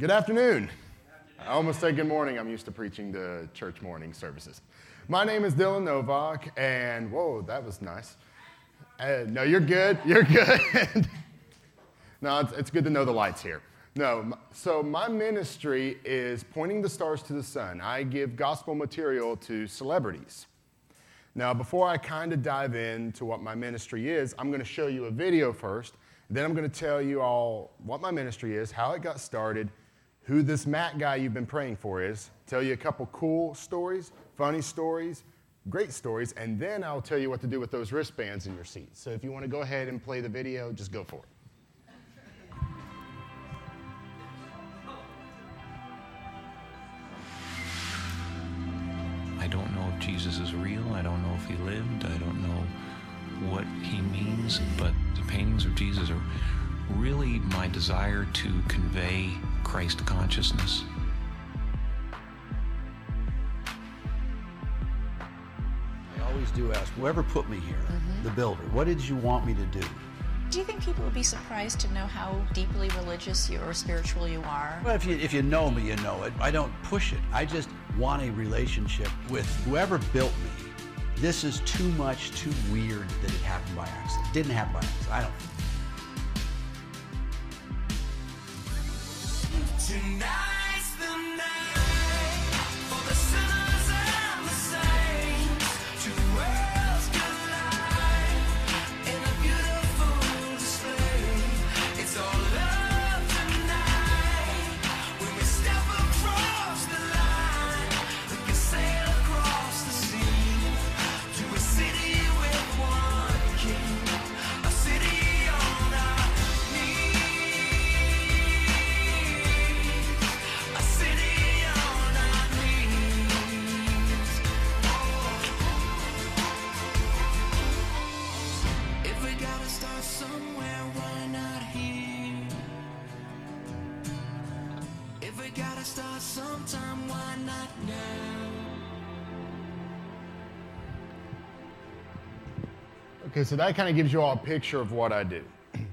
Good afternoon. I almost said good morning. I'm used to preaching the church morning services. My name is Dylan Novak, and whoa, that was nice. Uh, no, you're good. You're good. no, it's, it's good to know the lights here. No, so my ministry is pointing the stars to the sun. I give gospel material to celebrities. Now, before I kind of dive into what my ministry is, I'm going to show you a video first. Then I'm going to tell you all what my ministry is, how it got started, who this Matt guy you've been praying for is, tell you a couple cool stories, funny stories, great stories, and then I'll tell you what to do with those wristbands in your seat. So if you want to go ahead and play the video, just go for it. I don't know if Jesus is real. I don't know if he lived. I don't know what he means, but the paintings of Jesus are really my desire to convey Christ consciousness. I always do ask whoever put me here, mm-hmm. the builder, what did you want me to do? Do you think people would be surprised to know how deeply religious you or spiritual you are? Well, if you, if you know me, you know it. I don't push it. I just want a relationship with whoever built me. This is too much, too weird that it happened by accident. It didn't happen by accident. I don't think. So that kind of gives you all a picture of what I do.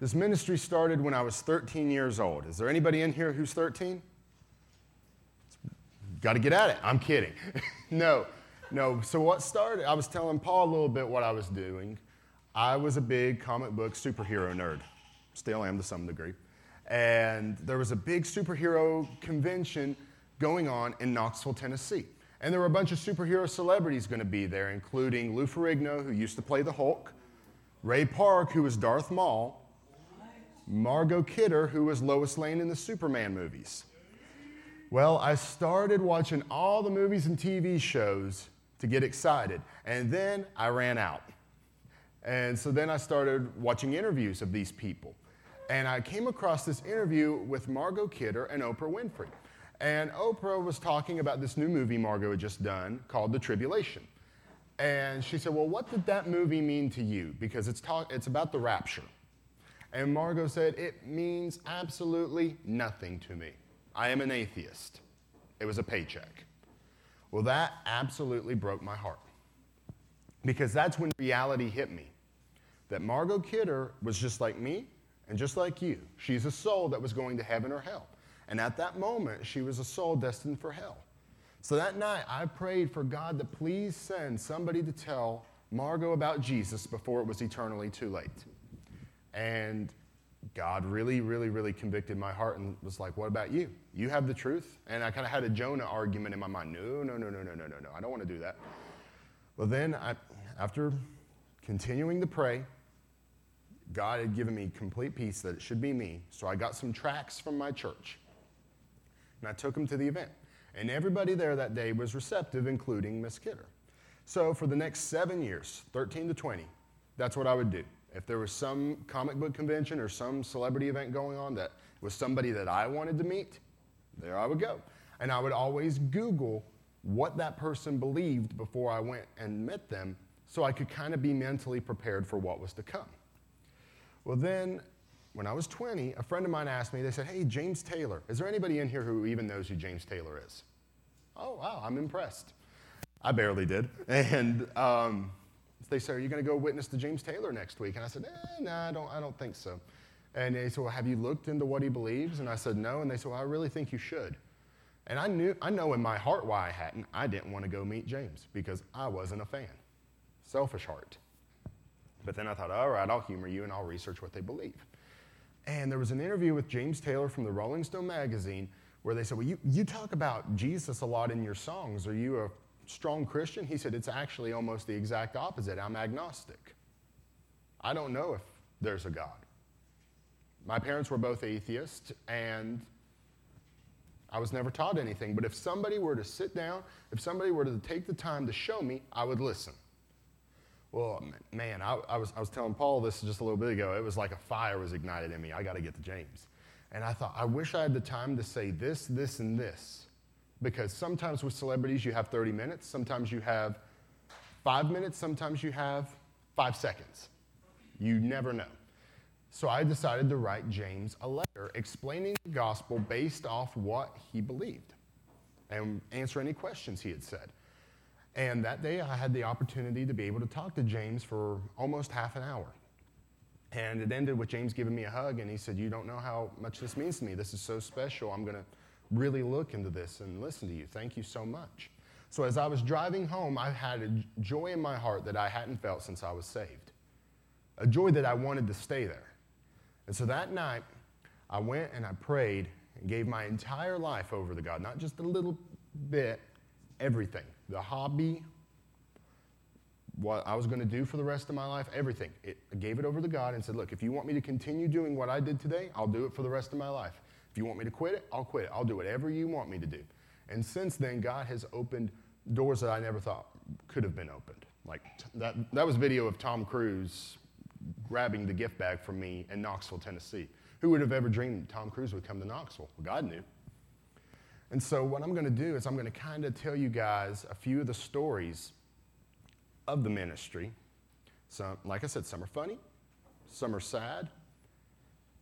This ministry started when I was 13 years old. Is there anybody in here who's 13? Got to get at it. I'm kidding. no, no. So, what started, I was telling Paul a little bit what I was doing. I was a big comic book superhero nerd, still am to some degree. And there was a big superhero convention going on in Knoxville, Tennessee. And there were a bunch of superhero celebrities going to be there, including Lou Ferrigno, who used to play the Hulk, Ray Park, who was Darth Maul, Margot Kidder, who was Lois Lane in the Superman movies. Well, I started watching all the movies and TV shows to get excited, and then I ran out. And so then I started watching interviews of these people. And I came across this interview with Margot Kidder and Oprah Winfrey. And Oprah was talking about this new movie Margot had just done called The Tribulation. And she said, Well, what did that movie mean to you? Because it's, talk- it's about the rapture. And Margot said, It means absolutely nothing to me. I am an atheist. It was a paycheck. Well, that absolutely broke my heart. Because that's when reality hit me that Margot Kidder was just like me and just like you. She's a soul that was going to heaven or hell. And at that moment, she was a soul destined for hell. So that night, I prayed for God to please send somebody to tell Margot about Jesus before it was eternally too late. And God really, really, really convicted my heart and was like, What about you? You have the truth? And I kind of had a Jonah argument in my mind. No, no, no, no, no, no, no, no. I don't want to do that. Well, then, I, after continuing to pray, God had given me complete peace that it should be me. So I got some tracts from my church. And I took him to the event. And everybody there that day was receptive, including Miss Kidder. So for the next seven years, 13 to 20, that's what I would do. If there was some comic book convention or some celebrity event going on that was somebody that I wanted to meet, there I would go. And I would always Google what that person believed before I went and met them so I could kind of be mentally prepared for what was to come. Well, then, when I was 20, a friend of mine asked me, they said, Hey, James Taylor, is there anybody in here who even knows who James Taylor is? Oh, wow, I'm impressed. I barely did. And um, they said, Are you going to go witness to James Taylor next week? And I said, eh, No, I, don't, I don't think so. And they said, Well, have you looked into what he believes? And I said, No. And they said, Well, I really think you should. And I knew, I know in my heart why I hadn't. I didn't want to go meet James because I wasn't a fan. Selfish heart. But then I thought, all right, I'll humor you and I'll research what they believe. And there was an interview with James Taylor from the Rolling Stone magazine where they said, Well, you, you talk about Jesus a lot in your songs. Are you a strong Christian? He said, It's actually almost the exact opposite. I'm agnostic. I don't know if there's a God. My parents were both atheists, and I was never taught anything. But if somebody were to sit down, if somebody were to take the time to show me, I would listen. Well, man, I, I, was, I was telling Paul this just a little bit ago. It was like a fire was ignited in me. I got to get to James. And I thought, I wish I had the time to say this, this, and this. Because sometimes with celebrities, you have 30 minutes. Sometimes you have five minutes. Sometimes you have five seconds. You never know. So I decided to write James a letter explaining the gospel based off what he believed and answer any questions he had said. And that day I had the opportunity to be able to talk to James for almost half an hour. And it ended with James giving me a hug and he said, You don't know how much this means to me. This is so special. I'm going to really look into this and listen to you. Thank you so much. So as I was driving home, I had a joy in my heart that I hadn't felt since I was saved, a joy that I wanted to stay there. And so that night, I went and I prayed and gave my entire life over to God, not just a little bit, everything the hobby, what I was going to do for the rest of my life, everything. It, I gave it over to God and said, Look, if you want me to continue doing what I did today, I'll do it for the rest of my life. If you want me to quit it, I'll quit it. I'll do whatever you want me to do. And since then, God has opened doors that I never thought could have been opened. Like that, that was video of Tom Cruise grabbing the gift bag from me in Knoxville, Tennessee. Who would have ever dreamed Tom Cruise would come to Knoxville? Well, God knew. And so, what I'm going to do is I'm going to kind of tell you guys a few of the stories of the ministry. Some, like I said, some are funny, some are sad,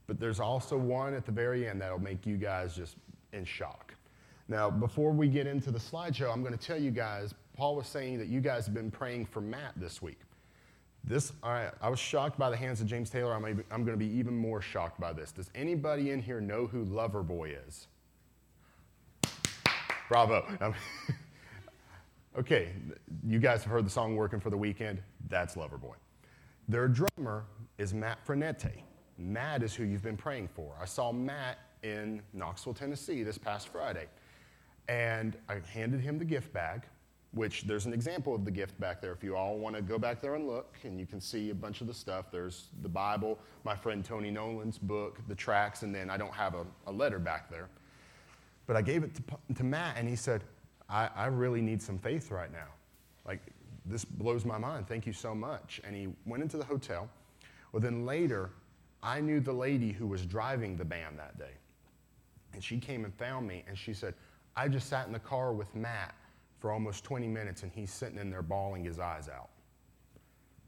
but there's also one at the very end that'll make you guys just in shock. Now, before we get into the slideshow, I'm going to tell you guys Paul was saying that you guys have been praying for Matt this week. This, right, I was shocked by the hands of James Taylor. I'm, I'm going to be even more shocked by this. Does anybody in here know who Loverboy is? Bravo. Okay, you guys have heard the song Working for the Weekend. That's Loverboy. Their drummer is Matt Frenette. Matt is who you've been praying for. I saw Matt in Knoxville, Tennessee this past Friday. And I handed him the gift bag, which there's an example of the gift back there. If you all want to go back there and look, and you can see a bunch of the stuff. There's the Bible, my friend Tony Nolan's book, the tracts, and then I don't have a, a letter back there. But I gave it to, to Matt, and he said, I, I really need some faith right now. Like, this blows my mind. Thank you so much. And he went into the hotel. Well, then later, I knew the lady who was driving the band that day. And she came and found me, and she said, I just sat in the car with Matt for almost 20 minutes, and he's sitting in there bawling his eyes out.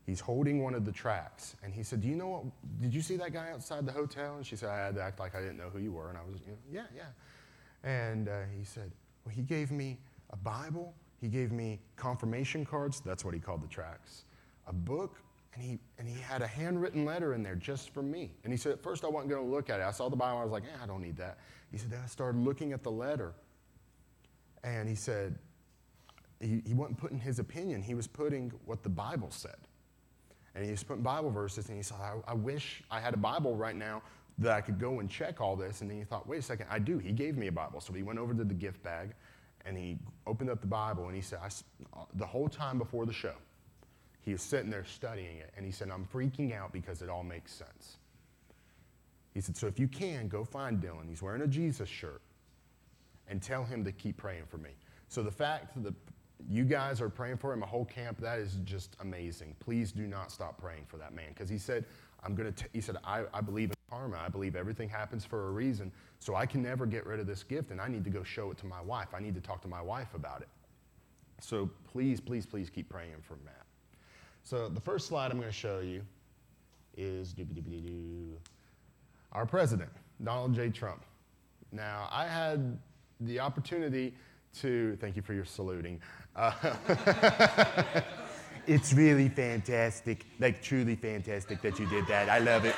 He's holding one of the tracts, and he said, "Do you know what? Did you see that guy outside the hotel?" And she said, "I had to act like I didn't know who you were." And I was, you know, "Yeah, yeah." And uh, he said, "Well, he gave me a Bible. He gave me confirmation cards. That's what he called the tracts. A book, and he and he had a handwritten letter in there just for me. And he said, at first I wasn't going to look at it. I saw the Bible. I was like, eh, I don't need that. He said, then I started looking at the letter, and he said, he, he wasn't putting his opinion. He was putting what the Bible said. And he was putting Bible verses, and he said, I, I wish I had a Bible right now that I could go and check all this. And then he thought, wait a second, I do. He gave me a Bible. So he went over to the gift bag, and he opened up the Bible, and he said, I s uh, the whole time before the show, he was sitting there studying it, and he said, I'm freaking out because it all makes sense. He said, so if you can, go find Dylan. He's wearing a Jesus shirt and tell him to keep praying for me. So the fact that you guys are praying for him, a whole camp, that is just amazing. Please do not stop praying for that man. Because he said, I'm gonna t-, he said, I, I believe in karma. I believe everything happens for a reason. So I can never get rid of this gift and I need to go show it to my wife. I need to talk to my wife about it. So please, please, please keep praying for Matt. So the first slide I'm gonna show you is our president, Donald J. Trump. Now, I had the opportunity to, thank you for your saluting. Uh, it's really fantastic, like truly fantastic that you did that. I love it.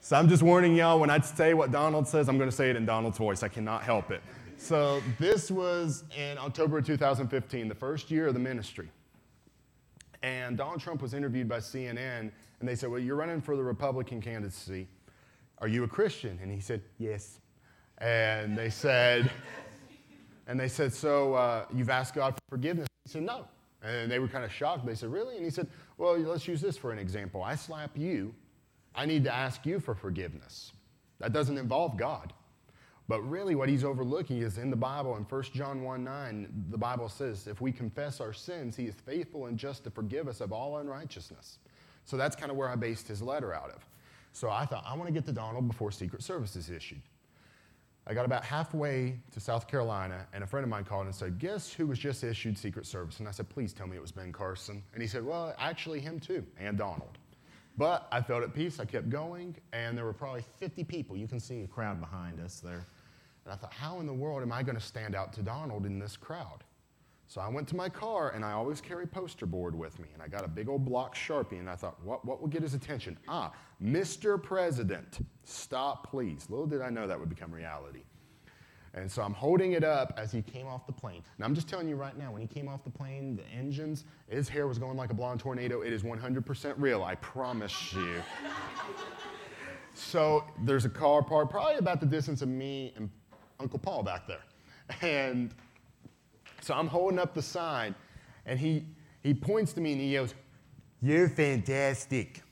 So I'm just warning y'all when I say what Donald says, I'm going to say it in Donald's voice. I cannot help it. So this was in October of 2015, the first year of the ministry. And Donald Trump was interviewed by CNN, and they said, Well, you're running for the Republican candidacy. Are you a Christian? And he said, Yes. And they said, and they said, So uh, you've asked God for forgiveness? He said, No. And they were kind of shocked. They said, Really? And he said, Well, let's use this for an example. I slap you. I need to ask you for forgiveness. That doesn't involve God. But really, what he's overlooking is in the Bible, in 1 John 1 9, the Bible says, If we confess our sins, he is faithful and just to forgive us of all unrighteousness. So that's kind of where I based his letter out of. So I thought, I want to get to Donald before Secret Service is issued. I got about halfway to South Carolina, and a friend of mine called and said, Guess who was just issued Secret Service? And I said, Please tell me it was Ben Carson. And he said, Well, actually, him too, and Donald. But I felt at peace. I kept going, and there were probably 50 people. You can see a crowd behind us there. And I thought, How in the world am I going to stand out to Donald in this crowd? So I went to my car, and I always carry poster board with me. And I got a big old block Sharpie, and I thought, what, what would get his attention? Ah, Mr. President, stop, please. Little did I know that would become reality. And so I'm holding it up as he came off the plane. Now, I'm just telling you right now, when he came off the plane, the engines, his hair was going like a blonde tornado. It is 100% real, I promise you. so there's a car parked probably about the distance of me and Uncle Paul back there. And so I'm holding up the sign, and he, he points to me and he yells, You're fantastic.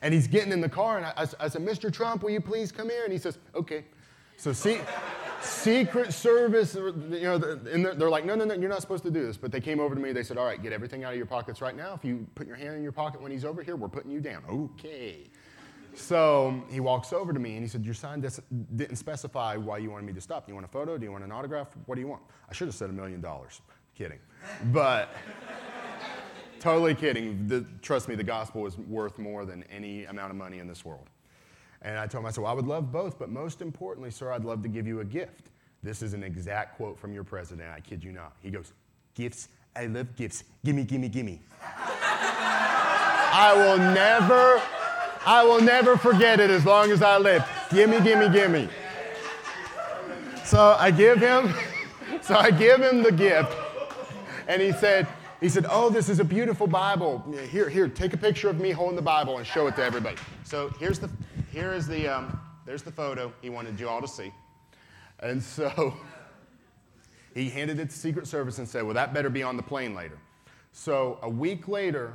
And he's getting in the car, and I, I, I said, Mr. Trump, will you please come here? And he says, Okay. So, see, Secret Service, you know, and they're, they're like, No, no, no, you're not supposed to do this. But they came over to me, they said, All right, get everything out of your pockets right now. If you put your hand in your pocket when he's over here, we're putting you down. Okay. So he walks over to me and he said, Your sign didn't specify why you wanted me to stop. Do you want a photo? Do you want an autograph? What do you want? I should have said a million dollars. Kidding. But totally kidding. The, trust me, the gospel is worth more than any amount of money in this world. And I told him, I said, Well, I would love both, but most importantly, sir, I'd love to give you a gift. This is an exact quote from your president. I kid you not. He goes, Gifts. I love gifts. Gimme, gimme, gimme. I will never I will never forget it as long as I live. Gimme, gimme, gimme. So I give him, so I give him the gift, and he said, he said, "Oh, this is a beautiful Bible. Here, here, take a picture of me holding the Bible and show it to everybody." So here's the, here is the, um, there's the photo he wanted you all to see, and so he handed it to Secret Service and said, "Well, that better be on the plane later." So a week later,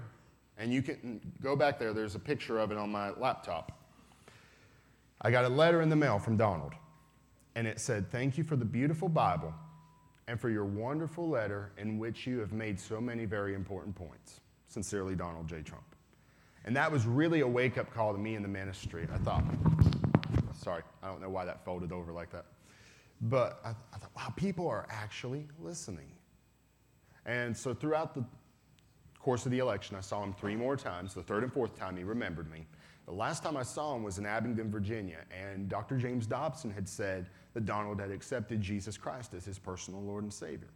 and you can go back there, there's a picture of it on my laptop. I got a letter in the mail from Donald, and it said, Thank you for the beautiful Bible and for your wonderful letter in which you have made so many very important points. Sincerely, Donald J. Trump. And that was really a wake up call to me in the ministry. I thought, sorry, I don't know why that folded over like that. But I, I thought, wow, people are actually listening. And so throughout the course of the election, I saw him three more times. The third and fourth time, he remembered me. The last time I saw him was in Abingdon, Virginia, and Dr. James Dobson had said that Donald had accepted Jesus Christ as his personal Lord and Savior.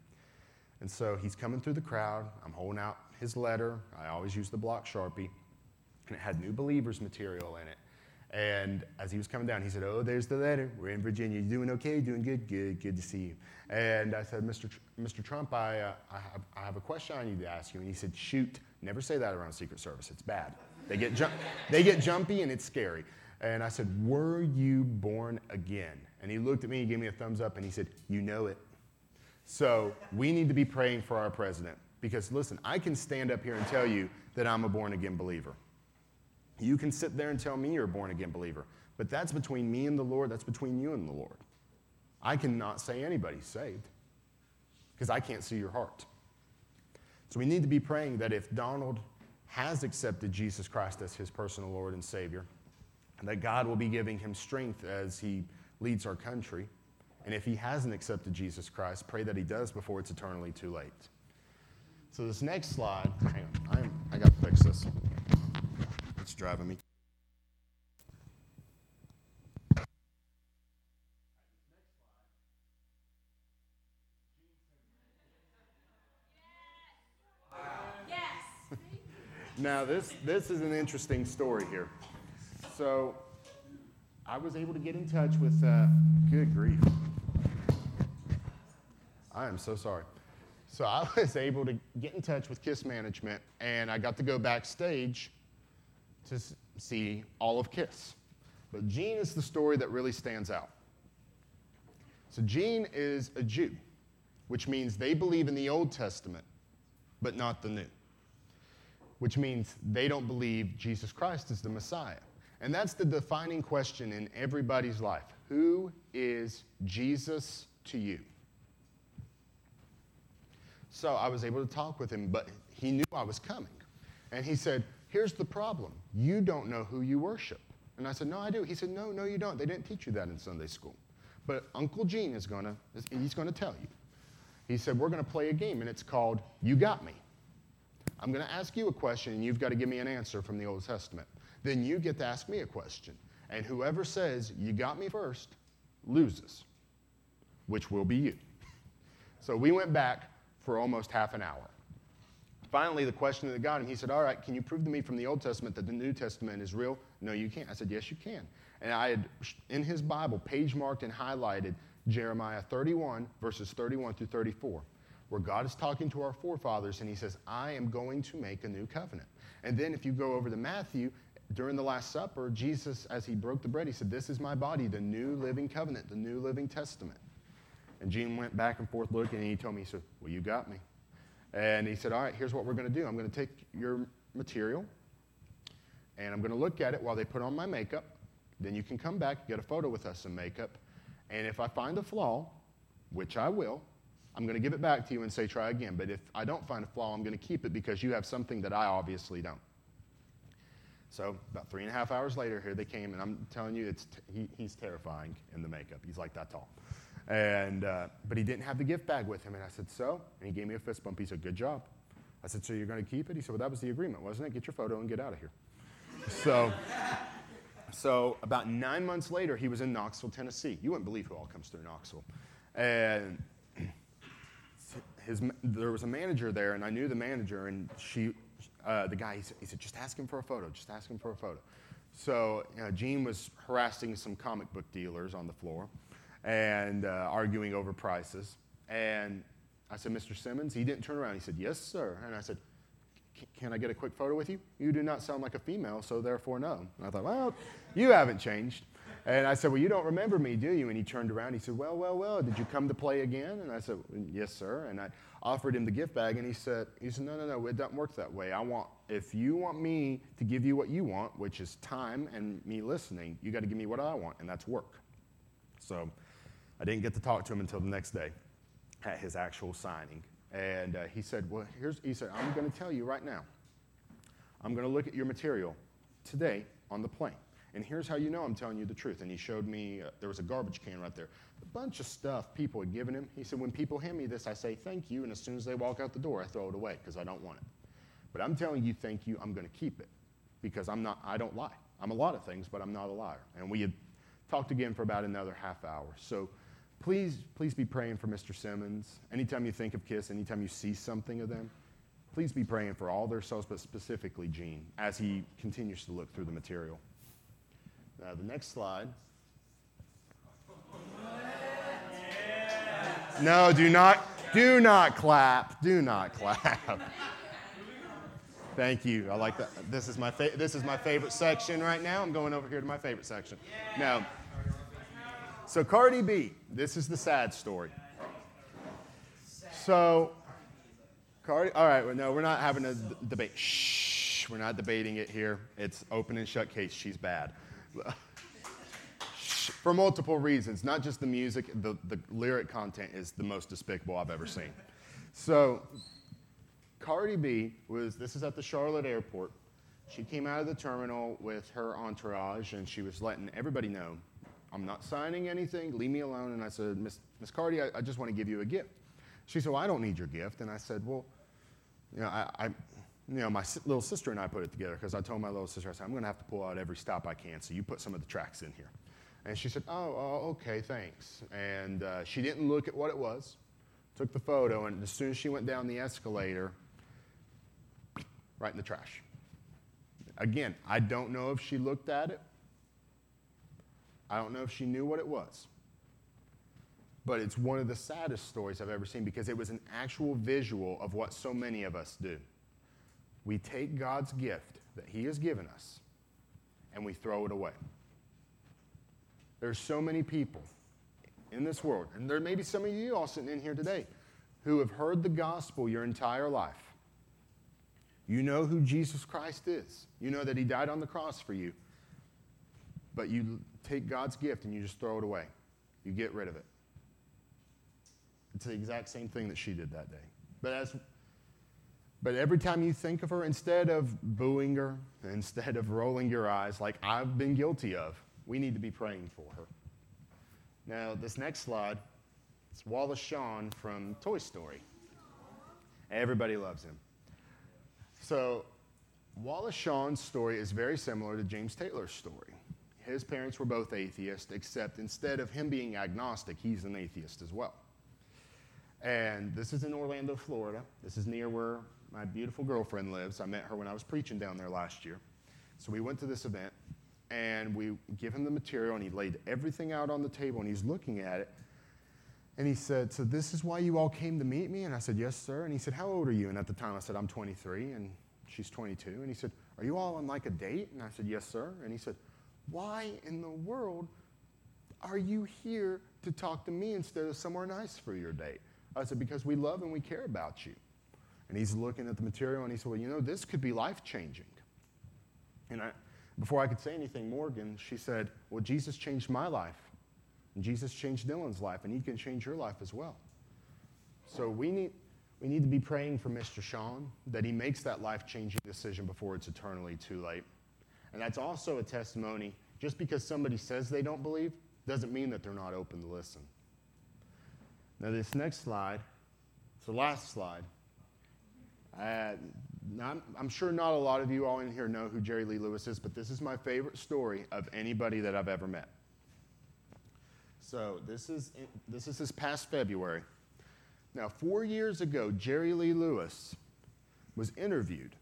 And so he's coming through the crowd. I'm holding out his letter. I always use the block Sharpie, and it had new believers material in it. And as he was coming down, he said, Oh, there's the letter. We're in Virginia. You doing okay? Doing good? Good. Good to see you. And I said, Mr. Tr- Mr. Trump, I, uh, I, have, I have a question I need to ask you. And he said, Shoot. Never say that around Secret Service. It's bad. They get, jump- they get jumpy and it's scary. And I said, Were you born again? And he looked at me, he gave me a thumbs up, and he said, You know it. So we need to be praying for our president. Because listen, I can stand up here and tell you that I'm a born again believer. You can sit there and tell me you're a born again believer, but that's between me and the Lord, that's between you and the Lord. I cannot say anybody's saved because I can't see your heart. So we need to be praying that if Donald has accepted Jesus Christ as his personal Lord and Savior, that God will be giving him strength as he leads our country. And if he hasn't accepted Jesus Christ, pray that he does before it's eternally too late. So this next slide, hang on, I, am, I got to fix this. Driving me. Now, this, this is an interesting story here. So I was able to get in touch with, uh, good grief. I am so sorry. So I was able to get in touch with Kiss Management, and I got to go backstage to see all of Kiss. But Gene is the story that really stands out. So Gene is a Jew, which means they believe in the Old Testament, but not the New, which means they don't believe Jesus Christ is the Messiah. And that's the defining question in everybody's life Who is Jesus to you? So I was able to talk with him, but he knew I was coming. And he said, Here's the problem. You don't know who you worship. And I said, No, I do. He said, No, no, you don't. They didn't teach you that in Sunday school. But Uncle Gene is going to, he's going to tell you. He said, We're going to play a game, and it's called You Got Me. I'm going to ask you a question, and you've got to give me an answer from the Old Testament. Then you get to ask me a question. And whoever says, You got me first, loses, which will be you. So we went back for almost half an hour. Finally, the question that got him, he said, All right, can you prove to me from the Old Testament that the New Testament is real? No, you can't. I said, Yes, you can. And I had, in his Bible, page marked and highlighted Jeremiah 31, verses 31 through 34, where God is talking to our forefathers and he says, I am going to make a new covenant. And then if you go over to Matthew, during the Last Supper, Jesus, as he broke the bread, he said, This is my body, the new living covenant, the new living testament. And Gene went back and forth looking, and he told me, he said, Well, you got me. And he said, All right, here's what we're going to do. I'm going to take your material, and I'm going to look at it while they put on my makeup. Then you can come back, get a photo with us in makeup. And if I find a flaw, which I will, I'm going to give it back to you and say, Try again. But if I don't find a flaw, I'm going to keep it because you have something that I obviously don't. So about three and a half hours later, here they came, and I'm telling you, it's t- he, he's terrifying in the makeup. He's like that tall. And, uh, but he didn't have the gift bag with him, and I said, so? And he gave me a fist bump. He said, good job. I said, so you're going to keep it? He said, well, that was the agreement, wasn't it? Get your photo and get out of here. So, so about nine months later, he was in Knoxville, Tennessee. You wouldn't believe who all comes through Knoxville. And his, there was a manager there, and I knew the manager, and she, uh, the guy, he said, he said, just ask him for a photo, just ask him for a photo. So you know, Gene was harassing some comic book dealers on the floor and uh, arguing over prices. And I said, Mr. Simmons, he didn't turn around. He said, yes, sir. And I said, can I get a quick photo with you? You do not sound like a female, so therefore no. And I thought, well, you haven't changed. And I said, well, you don't remember me, do you? And he turned around. He said, well, well, well, did you come to play again? And I said, yes, sir. And I offered him the gift bag, and he said, he said, no, no, no, it doesn't work that way. I want, if you want me to give you what you want, which is time and me listening, you got to give me what I want, and that's work. So I didn't get to talk to him until the next day at his actual signing. And uh, he said, Well, here's, he said, I'm going to tell you right now. I'm going to look at your material today on the plane. And here's how you know I'm telling you the truth. And he showed me, uh, there was a garbage can right there, a bunch of stuff people had given him. He said, When people hand me this, I say thank you. And as soon as they walk out the door, I throw it away because I don't want it. But I'm telling you thank you, I'm going to keep it because I'm not, I don't lie. I'm a lot of things, but I'm not a liar. And we had talked again for about another half hour. So please, please be praying for Mr. Simmons. Anytime you think of KISS, anytime you see something of them, please be praying for all their souls, but specifically Gene, as he continues to look through the material. Now, the next slide. No, do not, do not clap. Do not clap. Thank you. I like that. This is my fa- this is my favorite section right now. I'm going over here to my favorite section. Now, so Cardi B. This is the sad story. So, Cardi. All right. No, we're not having a d- debate. Shh. We're not debating it here. It's open and shut case. She's bad. For multiple reasons, not just the music. The the lyric content is the most despicable I've ever seen. So, Cardi B was, this is at the Charlotte airport. She came out of the terminal with her entourage and she was letting everybody know, I'm not signing anything, leave me alone. And I said, Miss, Miss Cardi, I, I just want to give you a gift. She said, Well, I don't need your gift. And I said, Well, you know, I, I you know, my little sister and I put it together because I told my little sister, I said, I'm going to have to pull out every stop I can, so you put some of the tracts in here. And she said, Oh, oh okay, thanks. And uh, she didn't look at what it was, took the photo, and as soon as she went down the escalator, right in the trash. Again, I don't know if she looked at it I don't know if she knew what it was. But it's one of the saddest stories I've ever seen because it was an actual visual of what so many of us do. We take God's gift that He has given us and we throw it away. There's so many people in this world, and there may be some of you all sitting in here today who have heard the gospel your entire life. You know who Jesus Christ is. You know that He died on the cross for you. But you take God's gift and you just throw it away. You get rid of it. It's the exact same thing that she did that day. But as but every time you think of her, instead of booing her, instead of rolling your eyes like I've been guilty of, we need to be praying for her. Now, this next slide, it's Wallace Shawn from Toy Story. Everybody loves him. So, Wallace Shawn's story is very similar to James Taylor's story. His parents were both atheists, except instead of him being agnostic, he's an atheist as well. And this is in Orlando, Florida. This is near where my beautiful girlfriend lives. I met her when I was preaching down there last year. So we went to this event, and we give him the material, and he laid everything out on the table, and he's looking at it. And he said, So this is why you all came to meet me? And I said, Yes, sir. And he said, How old are you? And at the time I said, I'm 23, and she's 22. And he said, Are you all on like a date? And I said, Yes, sir. And he said, Why in the world are you here to talk to me instead of somewhere nice for your date? I said, Because we love and we care about you. And he's looking at the material and he said, Well, you know, this could be life changing. And I, before I could say anything, Morgan, she said, Well, Jesus changed my life. And Jesus changed Dylan's life, and he can change your life as well. So we need, we need to be praying for Mr. Shawn that he makes that life changing decision before it's eternally too late. And that's also a testimony. Just because somebody says they don't believe doesn't mean that they're not open to listen. Now, this next slide, it's the last slide. Uh, not, I'm sure not a lot of you all in here know who Jerry Lee Lewis is, but this is my favorite story of anybody that I've ever met. So this is, this is this past February. Now, four years ago, Jerry Lee Lewis was interviewed,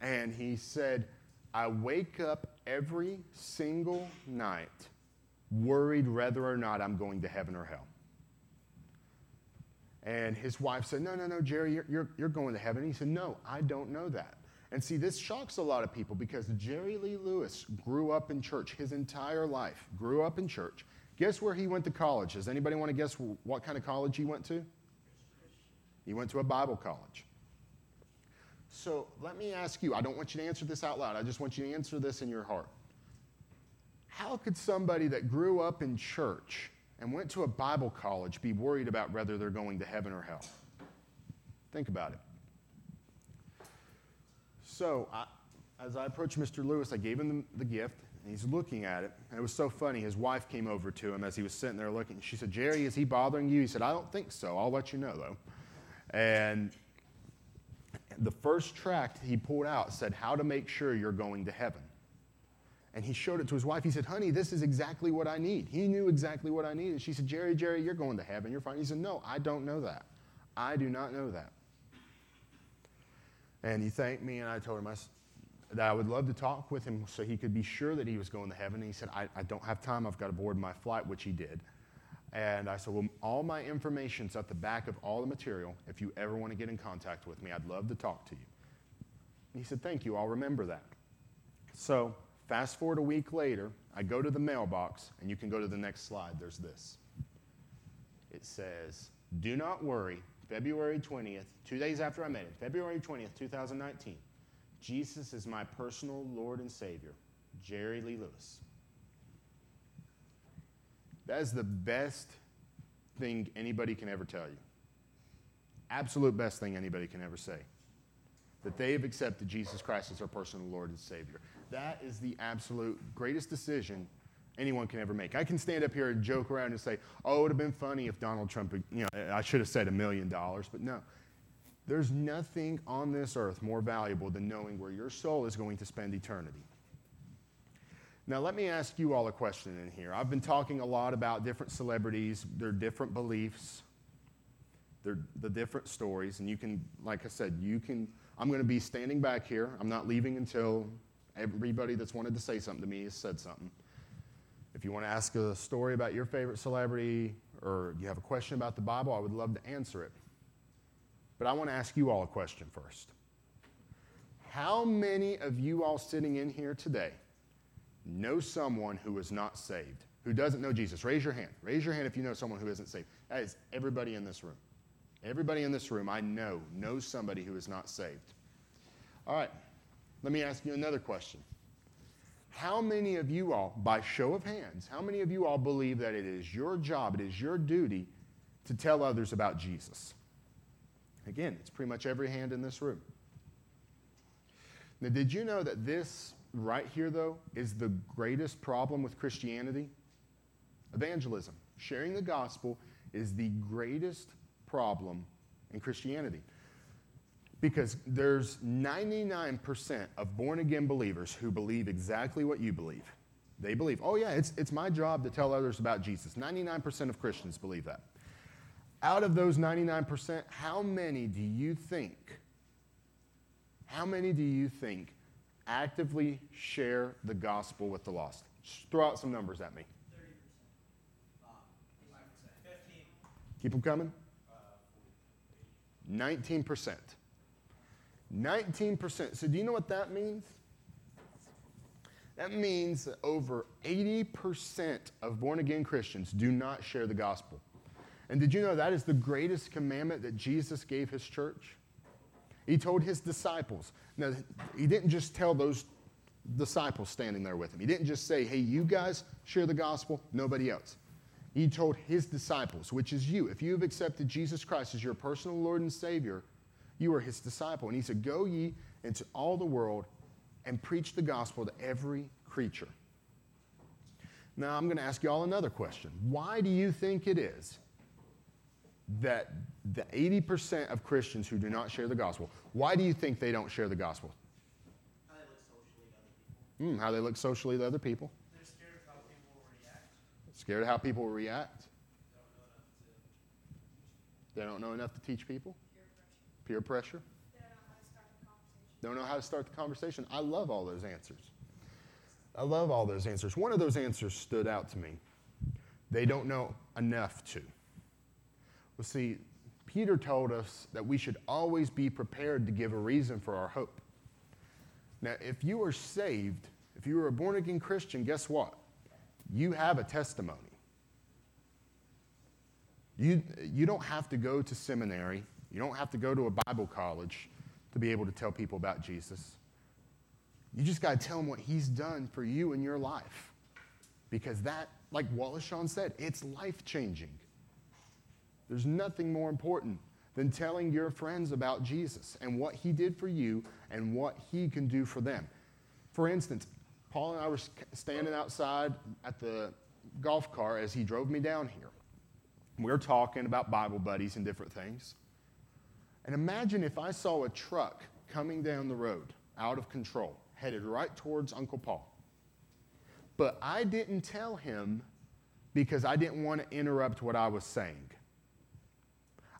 and he said, I wake up every single night worried whether or not I'm going to heaven or hell. And his wife said, No, no, no, Jerry, you're, you're, you're going to heaven. He said, No, I don't know that. And see, this shocks a lot of people because Jerry Lee Lewis grew up in church his entire life, grew up in church. Guess where he went to college? Does anybody want to guess what kind of college he went to? He went to a Bible college. So let me ask you I don't want you to answer this out loud, I just want you to answer this in your heart. How could somebody that grew up in church and went to a Bible college be worried about whether they're going to heaven or hell? Think about it. So, I, as I approached Mr. Lewis, I gave him the, the gift, and he's looking at it. And it was so funny. His wife came over to him as he was sitting there looking. She said, Jerry, is he bothering you? He said, I don't think so. I'll let you know, though. And the first tract he pulled out said, How to make sure you're going to heaven. And he showed it to his wife. He said, Honey, this is exactly what I need. He knew exactly what I needed. She said, Jerry, Jerry, you're going to heaven. You're fine. He said, No, I don't know that. I do not know that. And he thanked me, and I told him I, that I would love to talk with him so he could be sure that he was going to heaven. And he said, I, I don't have time. I've got to board my flight, which he did. And I said, Well, all my information's at the back of all the material. If you ever want to get in contact with me, I'd love to talk to you. And he said, Thank you. I'll remember that. So, fast forward a week later, I go to the mailbox, and you can go to the next slide. There's this. It says, Do not worry, February 20th, two days after I met him, February 20th, 2019. Jesus is my personal Lord and Savior, Jerry Lee Lewis. That is the best thing anybody can ever tell you. Absolute best thing anybody can ever say. That they have accepted Jesus Christ as their personal Lord and Savior. That is the absolute greatest decision anyone can ever make. I can stand up here and joke around and say, oh, it would have been funny if Donald Trump, you know, I should have said a million dollars, but no. There's nothing on this earth more valuable than knowing where your soul is going to spend eternity. Now, let me ask you all a question in here. I've been talking a lot about different celebrities, their different beliefs, their, the different stories, and you can, like I said, you can, I'm going to be standing back here. I'm not leaving until everybody that's wanted to say something to me has said something. If you want to ask a story about your favorite celebrity or you have a question about the Bible, I would love to answer it. But I want to ask you all a question first. How many of you all sitting in here today know someone who is not saved, who doesn't know Jesus? Raise your hand. Raise your hand if you know someone who isn't saved. That is everybody in this room. Everybody in this room I know knows somebody who is not saved. All right, let me ask you another question. How many of you all, by show of hands, how many of you all believe that it is your job, it is your duty to tell others about Jesus? Again, it's pretty much every hand in this room. Now, did you know that this right here, though, is the greatest problem with Christianity? Evangelism. Sharing the gospel is the greatest problem in Christianity. Because there's 99% of born again believers who believe exactly what you believe. They believe, oh, yeah, it's, it's my job to tell others about Jesus. 99% of Christians believe that. Out of those 99%, how many do you think, how many do you think actively share the gospel with the lost? Just throw out some numbers at me. 30%. Keep them coming. 19%. 19%. So, do you know what that means? That means that over 80% of born again Christians do not share the gospel. And did you know that is the greatest commandment that Jesus gave his church? He told his disciples. Now, he didn't just tell those disciples standing there with him, he didn't just say, hey, you guys share the gospel, nobody else. He told his disciples, which is you. If you have accepted Jesus Christ as your personal Lord and Savior, you are his disciple. And he said, Go ye into all the world and preach the gospel to every creature. Now, I'm going to ask you all another question. Why do you think it is that the 80% of Christians who do not share the gospel, why do you think they don't share the gospel? How they look socially to other people. Hmm, how they look socially to other people, They're scared of how people will react. scared of how people will react, They don't know enough to they don't know enough teach. to teach people, peer pressure. Don't know how to start the conversation. I love all those answers. I love all those answers. One of those answers stood out to me. They don't know enough to. Well, see, Peter told us that we should always be prepared to give a reason for our hope. Now, if you are saved, if you are a born again Christian, guess what? You have a testimony. You, you don't have to go to seminary, you don't have to go to a Bible college to be able to tell people about Jesus. You just got to tell them what he's done for you in your life. Because that, like Wallace Shawn said, it's life changing. There's nothing more important than telling your friends about Jesus and what he did for you and what he can do for them. For instance, Paul and I were standing outside at the golf car as he drove me down here. We were talking about Bible buddies and different things. And imagine if I saw a truck coming down the road out of control, headed right towards Uncle Paul. But I didn't tell him because I didn't want to interrupt what I was saying.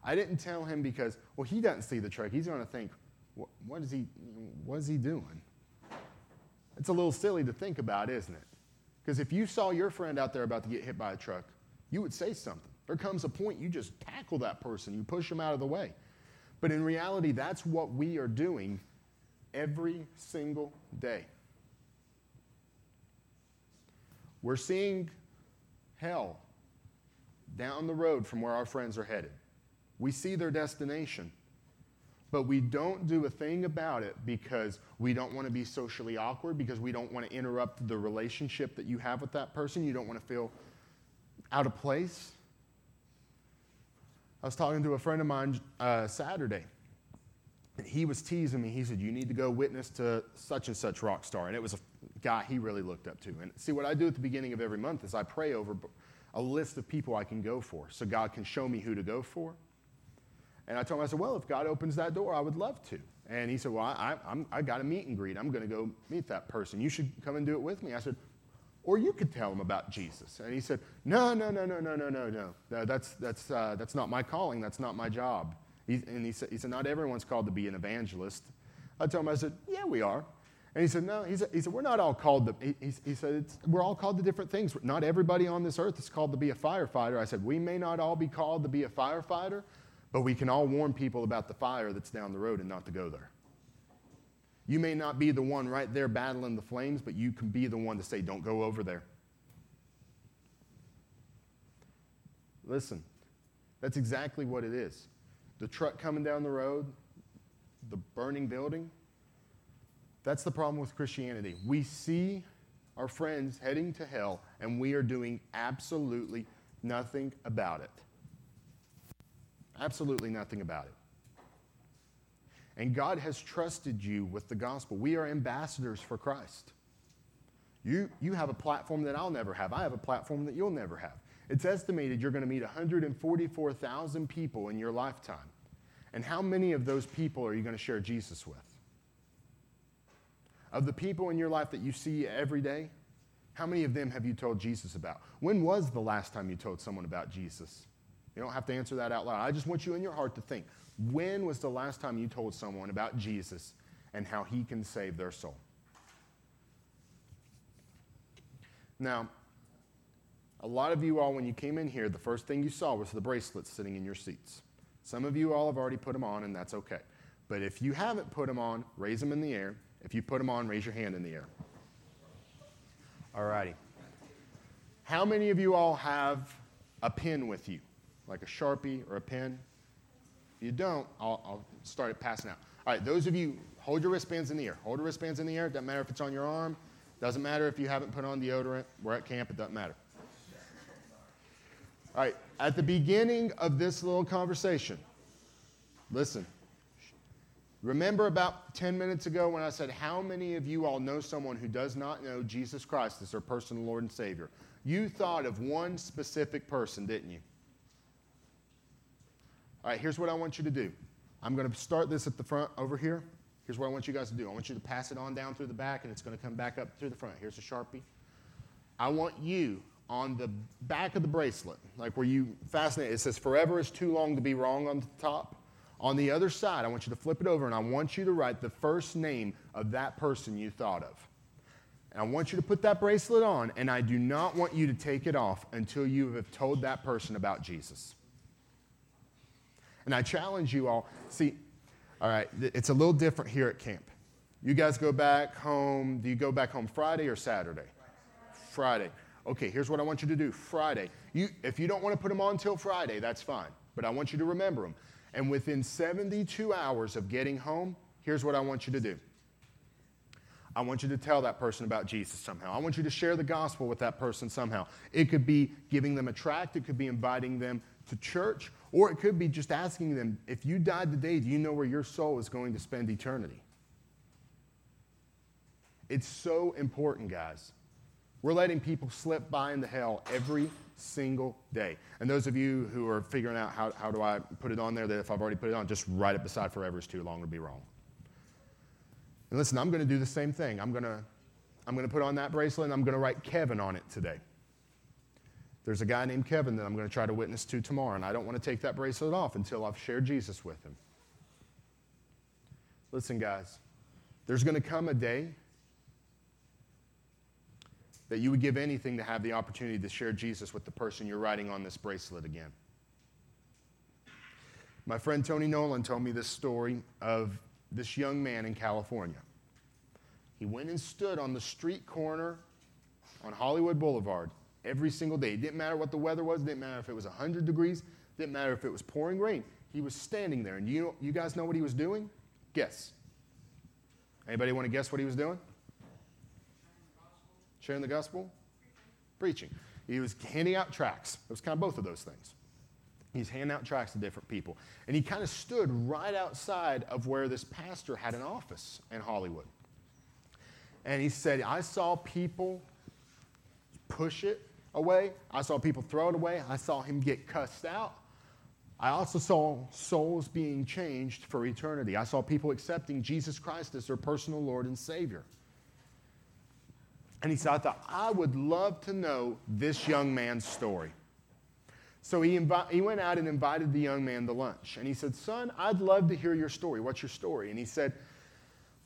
I didn't tell him because, well, he doesn't see the truck. He's going to think, what, what, is he, what is he doing? It's a little silly to think about, isn't it? Because if you saw your friend out there about to get hit by a truck, you would say something. There comes a point you just tackle that person, you push them out of the way. But in reality, that's what we are doing every single day. We're seeing hell down the road from where our friends are headed. We see their destination, but we don't do a thing about it because we don't want to be socially awkward, because we don't want to interrupt the relationship that you have with that person. You don't want to feel out of place. I was talking to a friend of mine uh, Saturday, and he was teasing me. He said, You need to go witness to such and such rock star. And it was a guy he really looked up to. And see, what I do at the beginning of every month is I pray over a list of people I can go for so God can show me who to go for. And I told him, I said, Well, if God opens that door, I would love to. And he said, Well, I, I'm, I got a meet and greet. I'm going to go meet that person. You should come and do it with me. I said, Or you could tell him about Jesus. And he said, No, no, no, no, no, no, no, no. That's, that's, uh, that's not my calling. That's not my job. He, and he said, he said, Not everyone's called to be an evangelist. I told him, I said, Yeah, we are. And he said, No, he said, he said we're not all called to, he, he- said, we're all called to different things. Not everybody on this earth is called to be a firefighter. I said, We may not all be called to be a firefighter, but we can all warn people about the fire that's down the road and not to go there. You may not be the one right there battling the flames, but you can be the one to say, Don't go over there. Listen, that's exactly what it is. The truck coming down the road, the burning building, that's the problem with Christianity. We see our friends heading to hell, and we are doing absolutely nothing about it. Absolutely nothing about it. And God has trusted you with the gospel. We are ambassadors for Christ. You, you have a platform that I'll never have. I have a platform that you'll never have. It's estimated you're going to meet 144,000 people in your lifetime. And how many of those people are you going to share Jesus with? Of the people in your life that you see every day, how many of them have you told Jesus about? When was the last time you told someone about Jesus? You don't have to answer that out loud. I just want you in your heart to think when was the last time you told someone about Jesus and how he can save their soul? Now, a lot of you all, when you came in here, the first thing you saw was the bracelets sitting in your seats. Some of you all have already put them on, and that's okay. But if you haven't put them on, raise them in the air. If you put them on, raise your hand in the air. All righty. How many of you all have a pen with you, like a Sharpie or a pen? If you don't, I'll, I'll start it passing out. All right, those of you, hold your wristbands in the air. Hold your wristbands in the air. Doesn't matter if it's on your arm. Doesn't matter if you haven't put on deodorant. We're at camp. It doesn't matter. All right, at the beginning of this little conversation, listen. Remember about 10 minutes ago when I said, How many of you all know someone who does not know Jesus Christ as their personal Lord and Savior? You thought of one specific person, didn't you? All right, here's what I want you to do. I'm going to start this at the front over here. Here's what I want you guys to do. I want you to pass it on down through the back, and it's going to come back up through the front. Here's a Sharpie. I want you on the back of the bracelet, like where you fasten it, it says forever is too long to be wrong on the top. On the other side, I want you to flip it over and I want you to write the first name of that person you thought of. And I want you to put that bracelet on, and I do not want you to take it off until you have told that person about Jesus. And I challenge you all see, all right, it's a little different here at camp. You guys go back home. Do you go back home Friday or Saturday? Friday. Okay, here's what I want you to do Friday. You, if you don't want to put them on until Friday, that's fine. But I want you to remember them. And within 72 hours of getting home, here's what I want you to do. I want you to tell that person about Jesus somehow. I want you to share the gospel with that person somehow. It could be giving them a tract, it could be inviting them to church, or it could be just asking them, if you died today, do you know where your soul is going to spend eternity? It's so important, guys. We're letting people slip by into hell every single day. And those of you who are figuring out how, how do I put it on there, that if I've already put it on, just write it beside forever is too long to be wrong. And listen, I'm going to do the same thing. I'm going to, I'm going to put on that bracelet and I'm going to write Kevin on it today. There's a guy named Kevin that I'm going to try to witness to tomorrow, and I don't want to take that bracelet off until I've shared Jesus with him. Listen, guys, there's going to come a day that you would give anything to have the opportunity to share Jesus with the person you're writing on this bracelet again. My friend Tony Nolan told me this story of this young man in California. He went and stood on the street corner on Hollywood Boulevard every single day. It didn't matter what the weather was, it didn't matter if it was 100 degrees, didn't matter if it was pouring rain. He was standing there. And you, you guys know what he was doing? Guess. Anybody want to guess what he was doing? Sharing the gospel? Preaching. He was handing out tracts. It was kind of both of those things. He's handing out tracts to different people. And he kind of stood right outside of where this pastor had an office in Hollywood. And he said, I saw people push it away. I saw people throw it away. I saw him get cussed out. I also saw souls being changed for eternity. I saw people accepting Jesus Christ as their personal Lord and Savior. And he said, I thought, I would love to know this young man's story. So he, invi- he went out and invited the young man to lunch. And he said, Son, I'd love to hear your story. What's your story? And he said,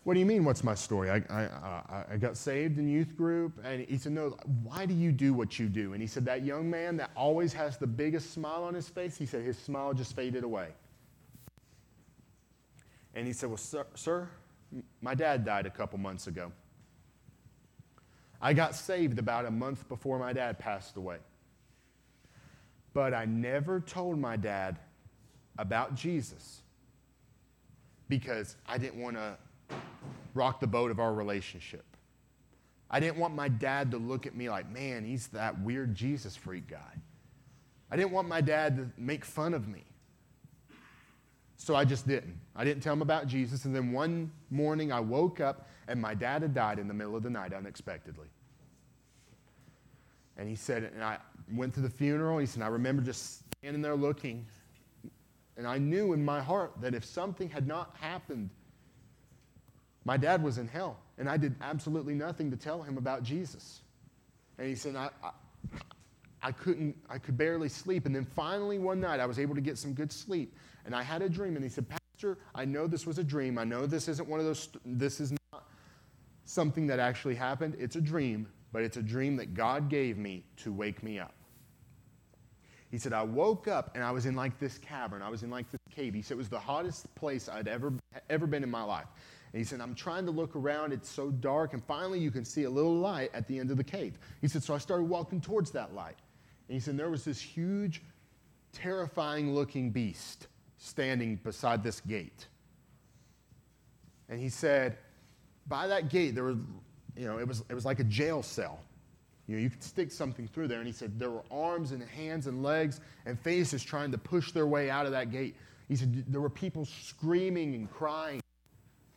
What do you mean, what's my story? I, I, I, got saved in youth group. And he said, No, why do you do what you do? And he said, That young man that always has the biggest smile on his face, he said, his smile just faded away. And he said, Well, sir, sir my dad died a couple months ago. I got saved about a month before my dad passed away. But I never told my dad about Jesus because I didn't want to rock the boat of our relationship. I didn't want my dad to look at me like, man, he's that weird Jesus freak guy. I didn't want my dad to make fun of me. So I just didn't. I didn't tell him about Jesus. And then one morning I woke up and my dad had died in the middle of the night unexpectedly. And he said, and I went to the funeral. He said, I remember just standing there looking. And I knew in my heart that if something had not happened, my dad was in hell. And I did absolutely nothing to tell him about Jesus. And he said, I, I, I couldn't, I could barely sleep. And then finally one night I was able to get some good sleep. And I had a dream. And he said, Pastor, I know this was a dream. I know this isn't one of those, this is not something that actually happened. It's a dream, but it's a dream that God gave me to wake me up. He said, I woke up and I was in like this cavern. I was in like this cave. He said it was the hottest place I'd ever, ever been in my life. And he said, I'm trying to look around. It's so dark. And finally, you can see a little light at the end of the cave. He said, So I started walking towards that light. And he said, There was this huge, terrifying looking beast standing beside this gate. And he said, By that gate, there was, you know, it was, it was like a jail cell. You know, you could stick something through there. And he said there were arms and hands and legs and faces trying to push their way out of that gate. He said there were people screaming and crying.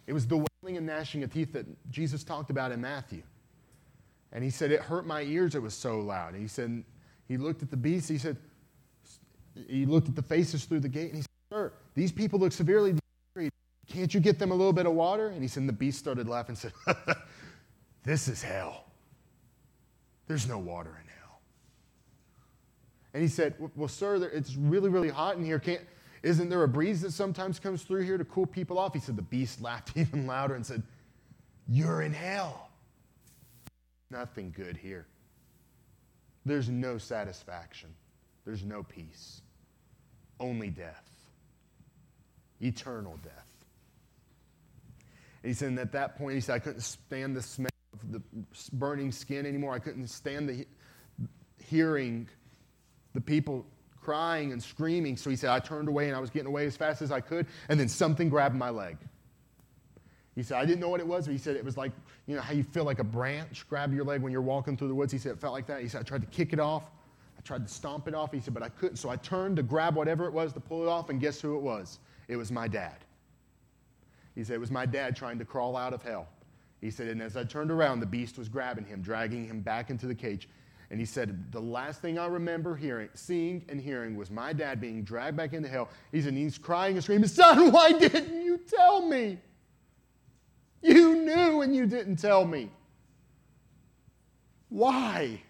It was the wailing and gnashing of teeth that Jesus talked about in Matthew. And he said, It hurt my ears, it was so loud. And he said, He looked at the beast, he said, He looked at the faces through the gate, and he said, Sir, these people look severely dehydrated. Can't you get them a little bit of water? And he said, and the beast started laughing and said, This is hell. There's no water in hell. And he said, Well, sir, it's really, really hot in here. Can't, isn't there a breeze that sometimes comes through here to cool people off? He said, The beast laughed even louder and said, You're in hell. Nothing good here. There's no satisfaction, there's no peace, only death, eternal death. And he said, and at that point, he said, I couldn't stand the smell of the burning skin anymore. I couldn't stand the he- hearing the people crying and screaming. So he said, I turned away and I was getting away as fast as I could. And then something grabbed my leg. He said, I didn't know what it was, but he said it was like, you know, how you feel like a branch grab your leg when you're walking through the woods. He said it felt like that. He said, I tried to kick it off. I tried to stomp it off. He said, but I couldn't. So I turned to grab whatever it was to pull it off, and guess who it was? It was my dad. He said, It was my dad trying to crawl out of hell. He said, And as I turned around, the beast was grabbing him, dragging him back into the cage. And he said, The last thing I remember hearing, seeing and hearing was my dad being dragged back into hell. He said, and He's crying and screaming, Son, why didn't you tell me? You knew and you didn't tell me. Why?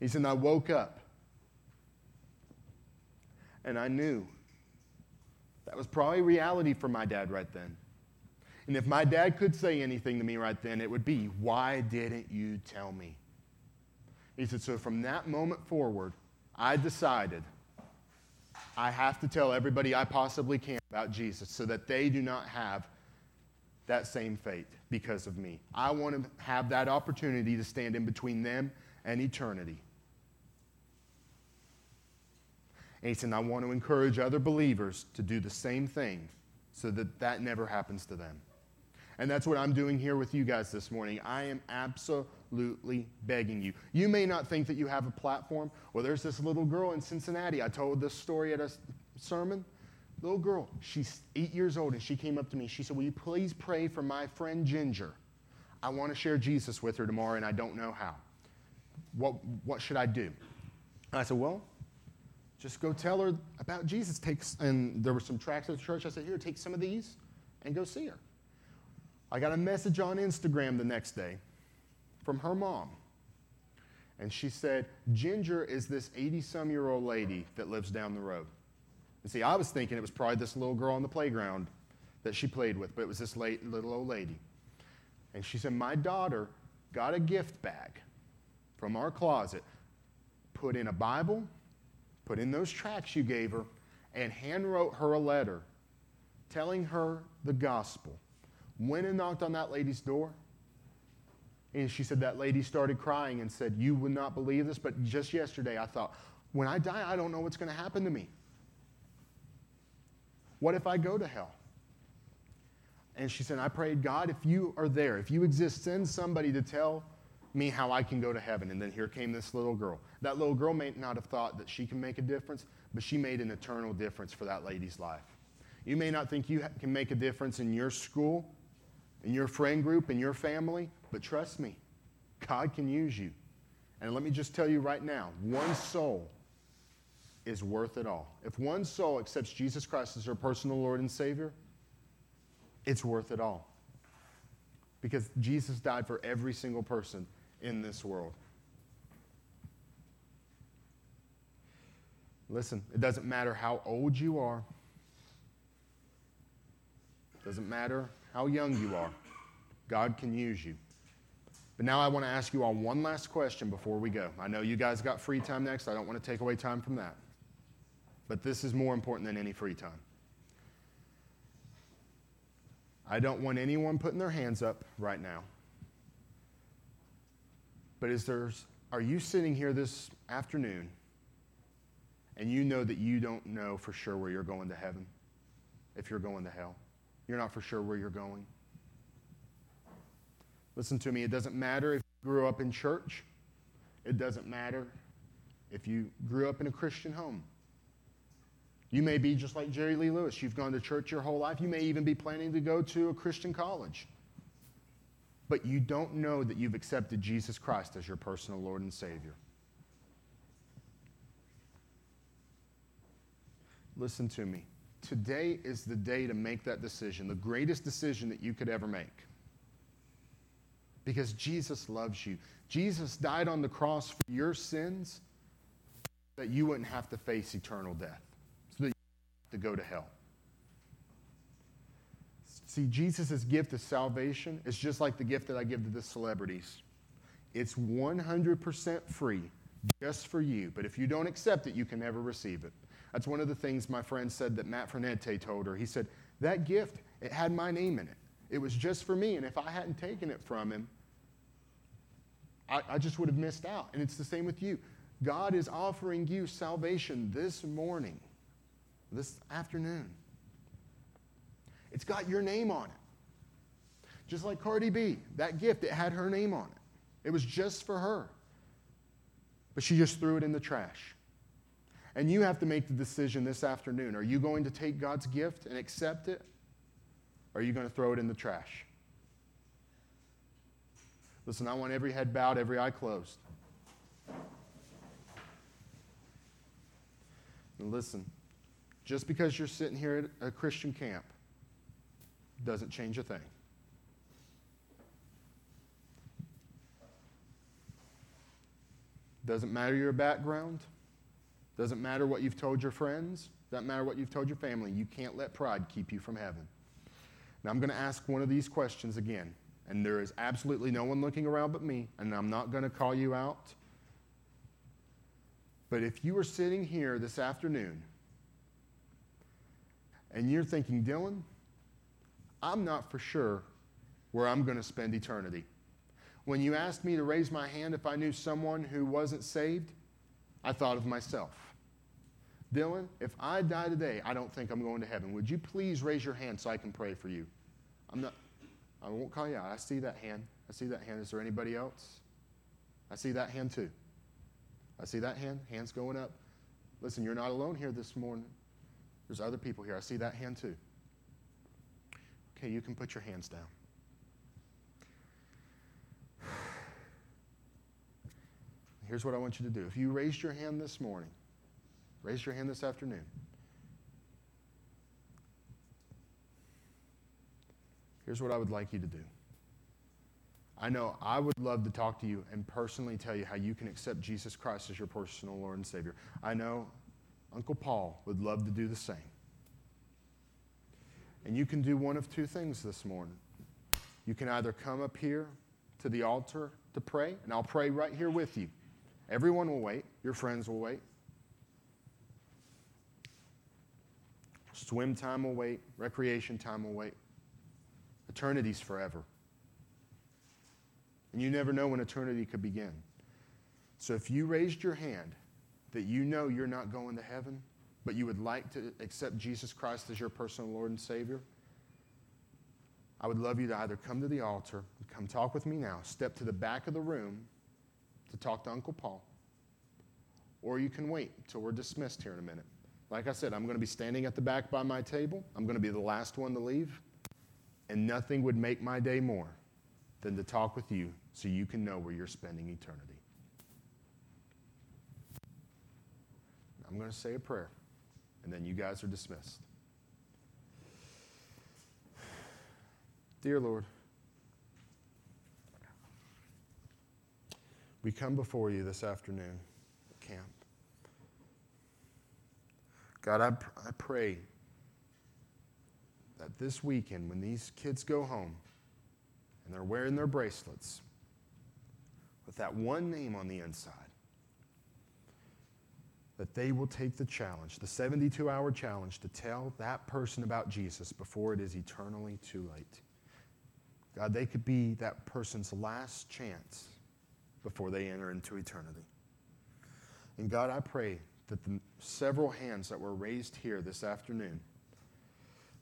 He said, I woke up and I knew that was probably reality for my dad right then. And if my dad could say anything to me right then, it would be, Why didn't you tell me? He said, So from that moment forward, I decided I have to tell everybody I possibly can about Jesus so that they do not have that same fate because of me. I want to have that opportunity to stand in between them and eternity. And he said, I want to encourage other believers to do the same thing so that that never happens to them. And that's what I'm doing here with you guys this morning. I am absolutely begging you. You may not think that you have a platform. Well, there's this little girl in Cincinnati. I told this story at a sermon. Little girl, she's eight years old, and she came up to me. She said, Will you please pray for my friend Ginger? I want to share Jesus with her tomorrow, and I don't know how. What, what should I do? I said, Well, just go tell her about Jesus. Takes and there were some tracts at the church. I said, here, take some of these and go see her. I got a message on Instagram the next day from her mom. And she said, Ginger is this 80 some year old lady that lives down the road. And see, I was thinking it was probably this little girl on the playground that she played with, but it was this late, little old lady. And she said, My daughter got a gift bag from our closet, put in a Bible, put in those tracts you gave her, and handwrote her a letter telling her the gospel. Went and knocked on that lady's door. And she said that lady started crying and said, You would not believe this, but just yesterday I thought, when I die, I don't know what's going to happen to me. What if I go to hell? And she said, I prayed, God, if you are there, if you exist, send somebody to tell me how I can go to heaven. And then here came this little girl. That little girl may not have thought that she can make a difference, but she made an eternal difference for that lady's life. You may not think you can make a difference in your school, in your friend group, in your family, but trust me, God can use you. And let me just tell you right now one soul is worth it all. If one soul accepts Jesus Christ as their personal Lord and Savior, it's worth it all. Because Jesus died for every single person in this world. Listen, it doesn't matter how old you are. It doesn't matter how young you are. God can use you. But now I want to ask you all one last question before we go. I know you guys got free time next. I don't want to take away time from that. But this is more important than any free time. I don't want anyone putting their hands up right now. But is there, are you sitting here this afternoon and you know that you don't know for sure where you're going to heaven? If you're going to hell, you're not for sure where you're going. Listen to me, it doesn't matter if you grew up in church, it doesn't matter if you grew up in a Christian home. You may be just like Jerry Lee Lewis. You've gone to church your whole life. You may even be planning to go to a Christian college. But you don't know that you've accepted Jesus Christ as your personal Lord and Savior. Listen to me. Today is the day to make that decision, the greatest decision that you could ever make. Because Jesus loves you. Jesus died on the cross for your sins that you wouldn't have to face eternal death, so that you have to go to hell. See, Jesus' gift of salvation is just like the gift that I give to the celebrities. It's 100% free just for you, but if you don't accept it, you can never receive it. That's one of the things my friend said that Matt Fernette told her. He said, That gift, it had my name in it. It was just for me, and if I hadn't taken it from him, I, I just would have missed out. And it's the same with you. God is offering you salvation this morning, this afternoon. It's got your name on it. Just like Cardi B, that gift, it had her name on it. It was just for her. But she just threw it in the trash. And you have to make the decision this afternoon. Are you going to take God's gift and accept it? Or are you going to throw it in the trash? Listen, I want every head bowed, every eye closed. And listen, just because you're sitting here at a Christian camp doesn't change a thing. Doesn't matter your background. Doesn't matter what you've told your friends. Doesn't matter what you've told your family. You can't let pride keep you from heaven. Now, I'm going to ask one of these questions again. And there is absolutely no one looking around but me. And I'm not going to call you out. But if you are sitting here this afternoon and you're thinking, Dylan, I'm not for sure where I'm going to spend eternity. When you asked me to raise my hand if I knew someone who wasn't saved, I thought of myself. Dylan, if I die today, I don't think I'm going to heaven. Would you please raise your hand so I can pray for you? I'm not, I won't call you out. I see that hand. I see that hand. Is there anybody else? I see that hand too. I see that hand. Hands going up. Listen, you're not alone here this morning. There's other people here. I see that hand too. Okay, you can put your hands down. Here's what I want you to do. If you raised your hand this morning, raise your hand this afternoon. Here's what I would like you to do. I know I would love to talk to you and personally tell you how you can accept Jesus Christ as your personal Lord and Savior. I know Uncle Paul would love to do the same. And you can do one of two things this morning. You can either come up here to the altar to pray, and I'll pray right here with you. Everyone will wait, your friends will wait. Swim time will wait, recreation time will wait. Eternity's forever. And you never know when eternity could begin. So if you raised your hand that you know you're not going to heaven, but you would like to accept Jesus Christ as your personal Lord and Savior, I would love you to either come to the altar, come talk with me now, step to the back of the room to talk to Uncle Paul, or you can wait until we're dismissed here in a minute. Like I said, I'm going to be standing at the back by my table. I'm going to be the last one to leave, and nothing would make my day more than to talk with you so you can know where you're spending eternity. I'm going to say a prayer, and then you guys are dismissed. Dear Lord, we come before you this afternoon camp. God, I, pr- I pray that this weekend, when these kids go home and they're wearing their bracelets with that one name on the inside, that they will take the challenge, the 72 hour challenge, to tell that person about Jesus before it is eternally too late. God, they could be that person's last chance before they enter into eternity. And God, I pray that the several hands that were raised here this afternoon,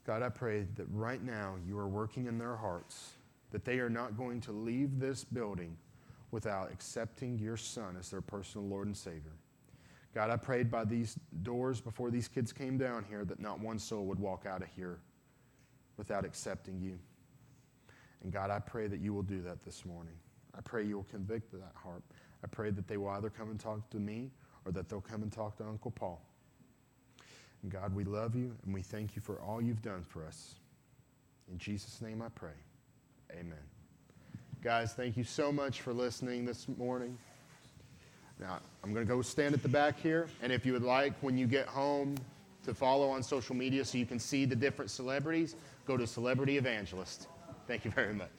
God, I pray that right now you are working in their hearts, that they are not going to leave this building without accepting your Son as their personal Lord and Savior. God, I prayed by these doors before these kids came down here that not one soul would walk out of here without accepting you. And God, I pray that you will do that this morning. I pray you will convict that heart. I pray that they will either come and talk to me or that they'll come and talk to Uncle Paul. And God, we love you and we thank you for all you've done for us. In Jesus' name I pray. Amen. Guys, thank you so much for listening this morning. Now, I'm going to go stand at the back here, and if you would like, when you get home, to follow on social media so you can see the different celebrities, go to Celebrity Evangelist. Thank you very much.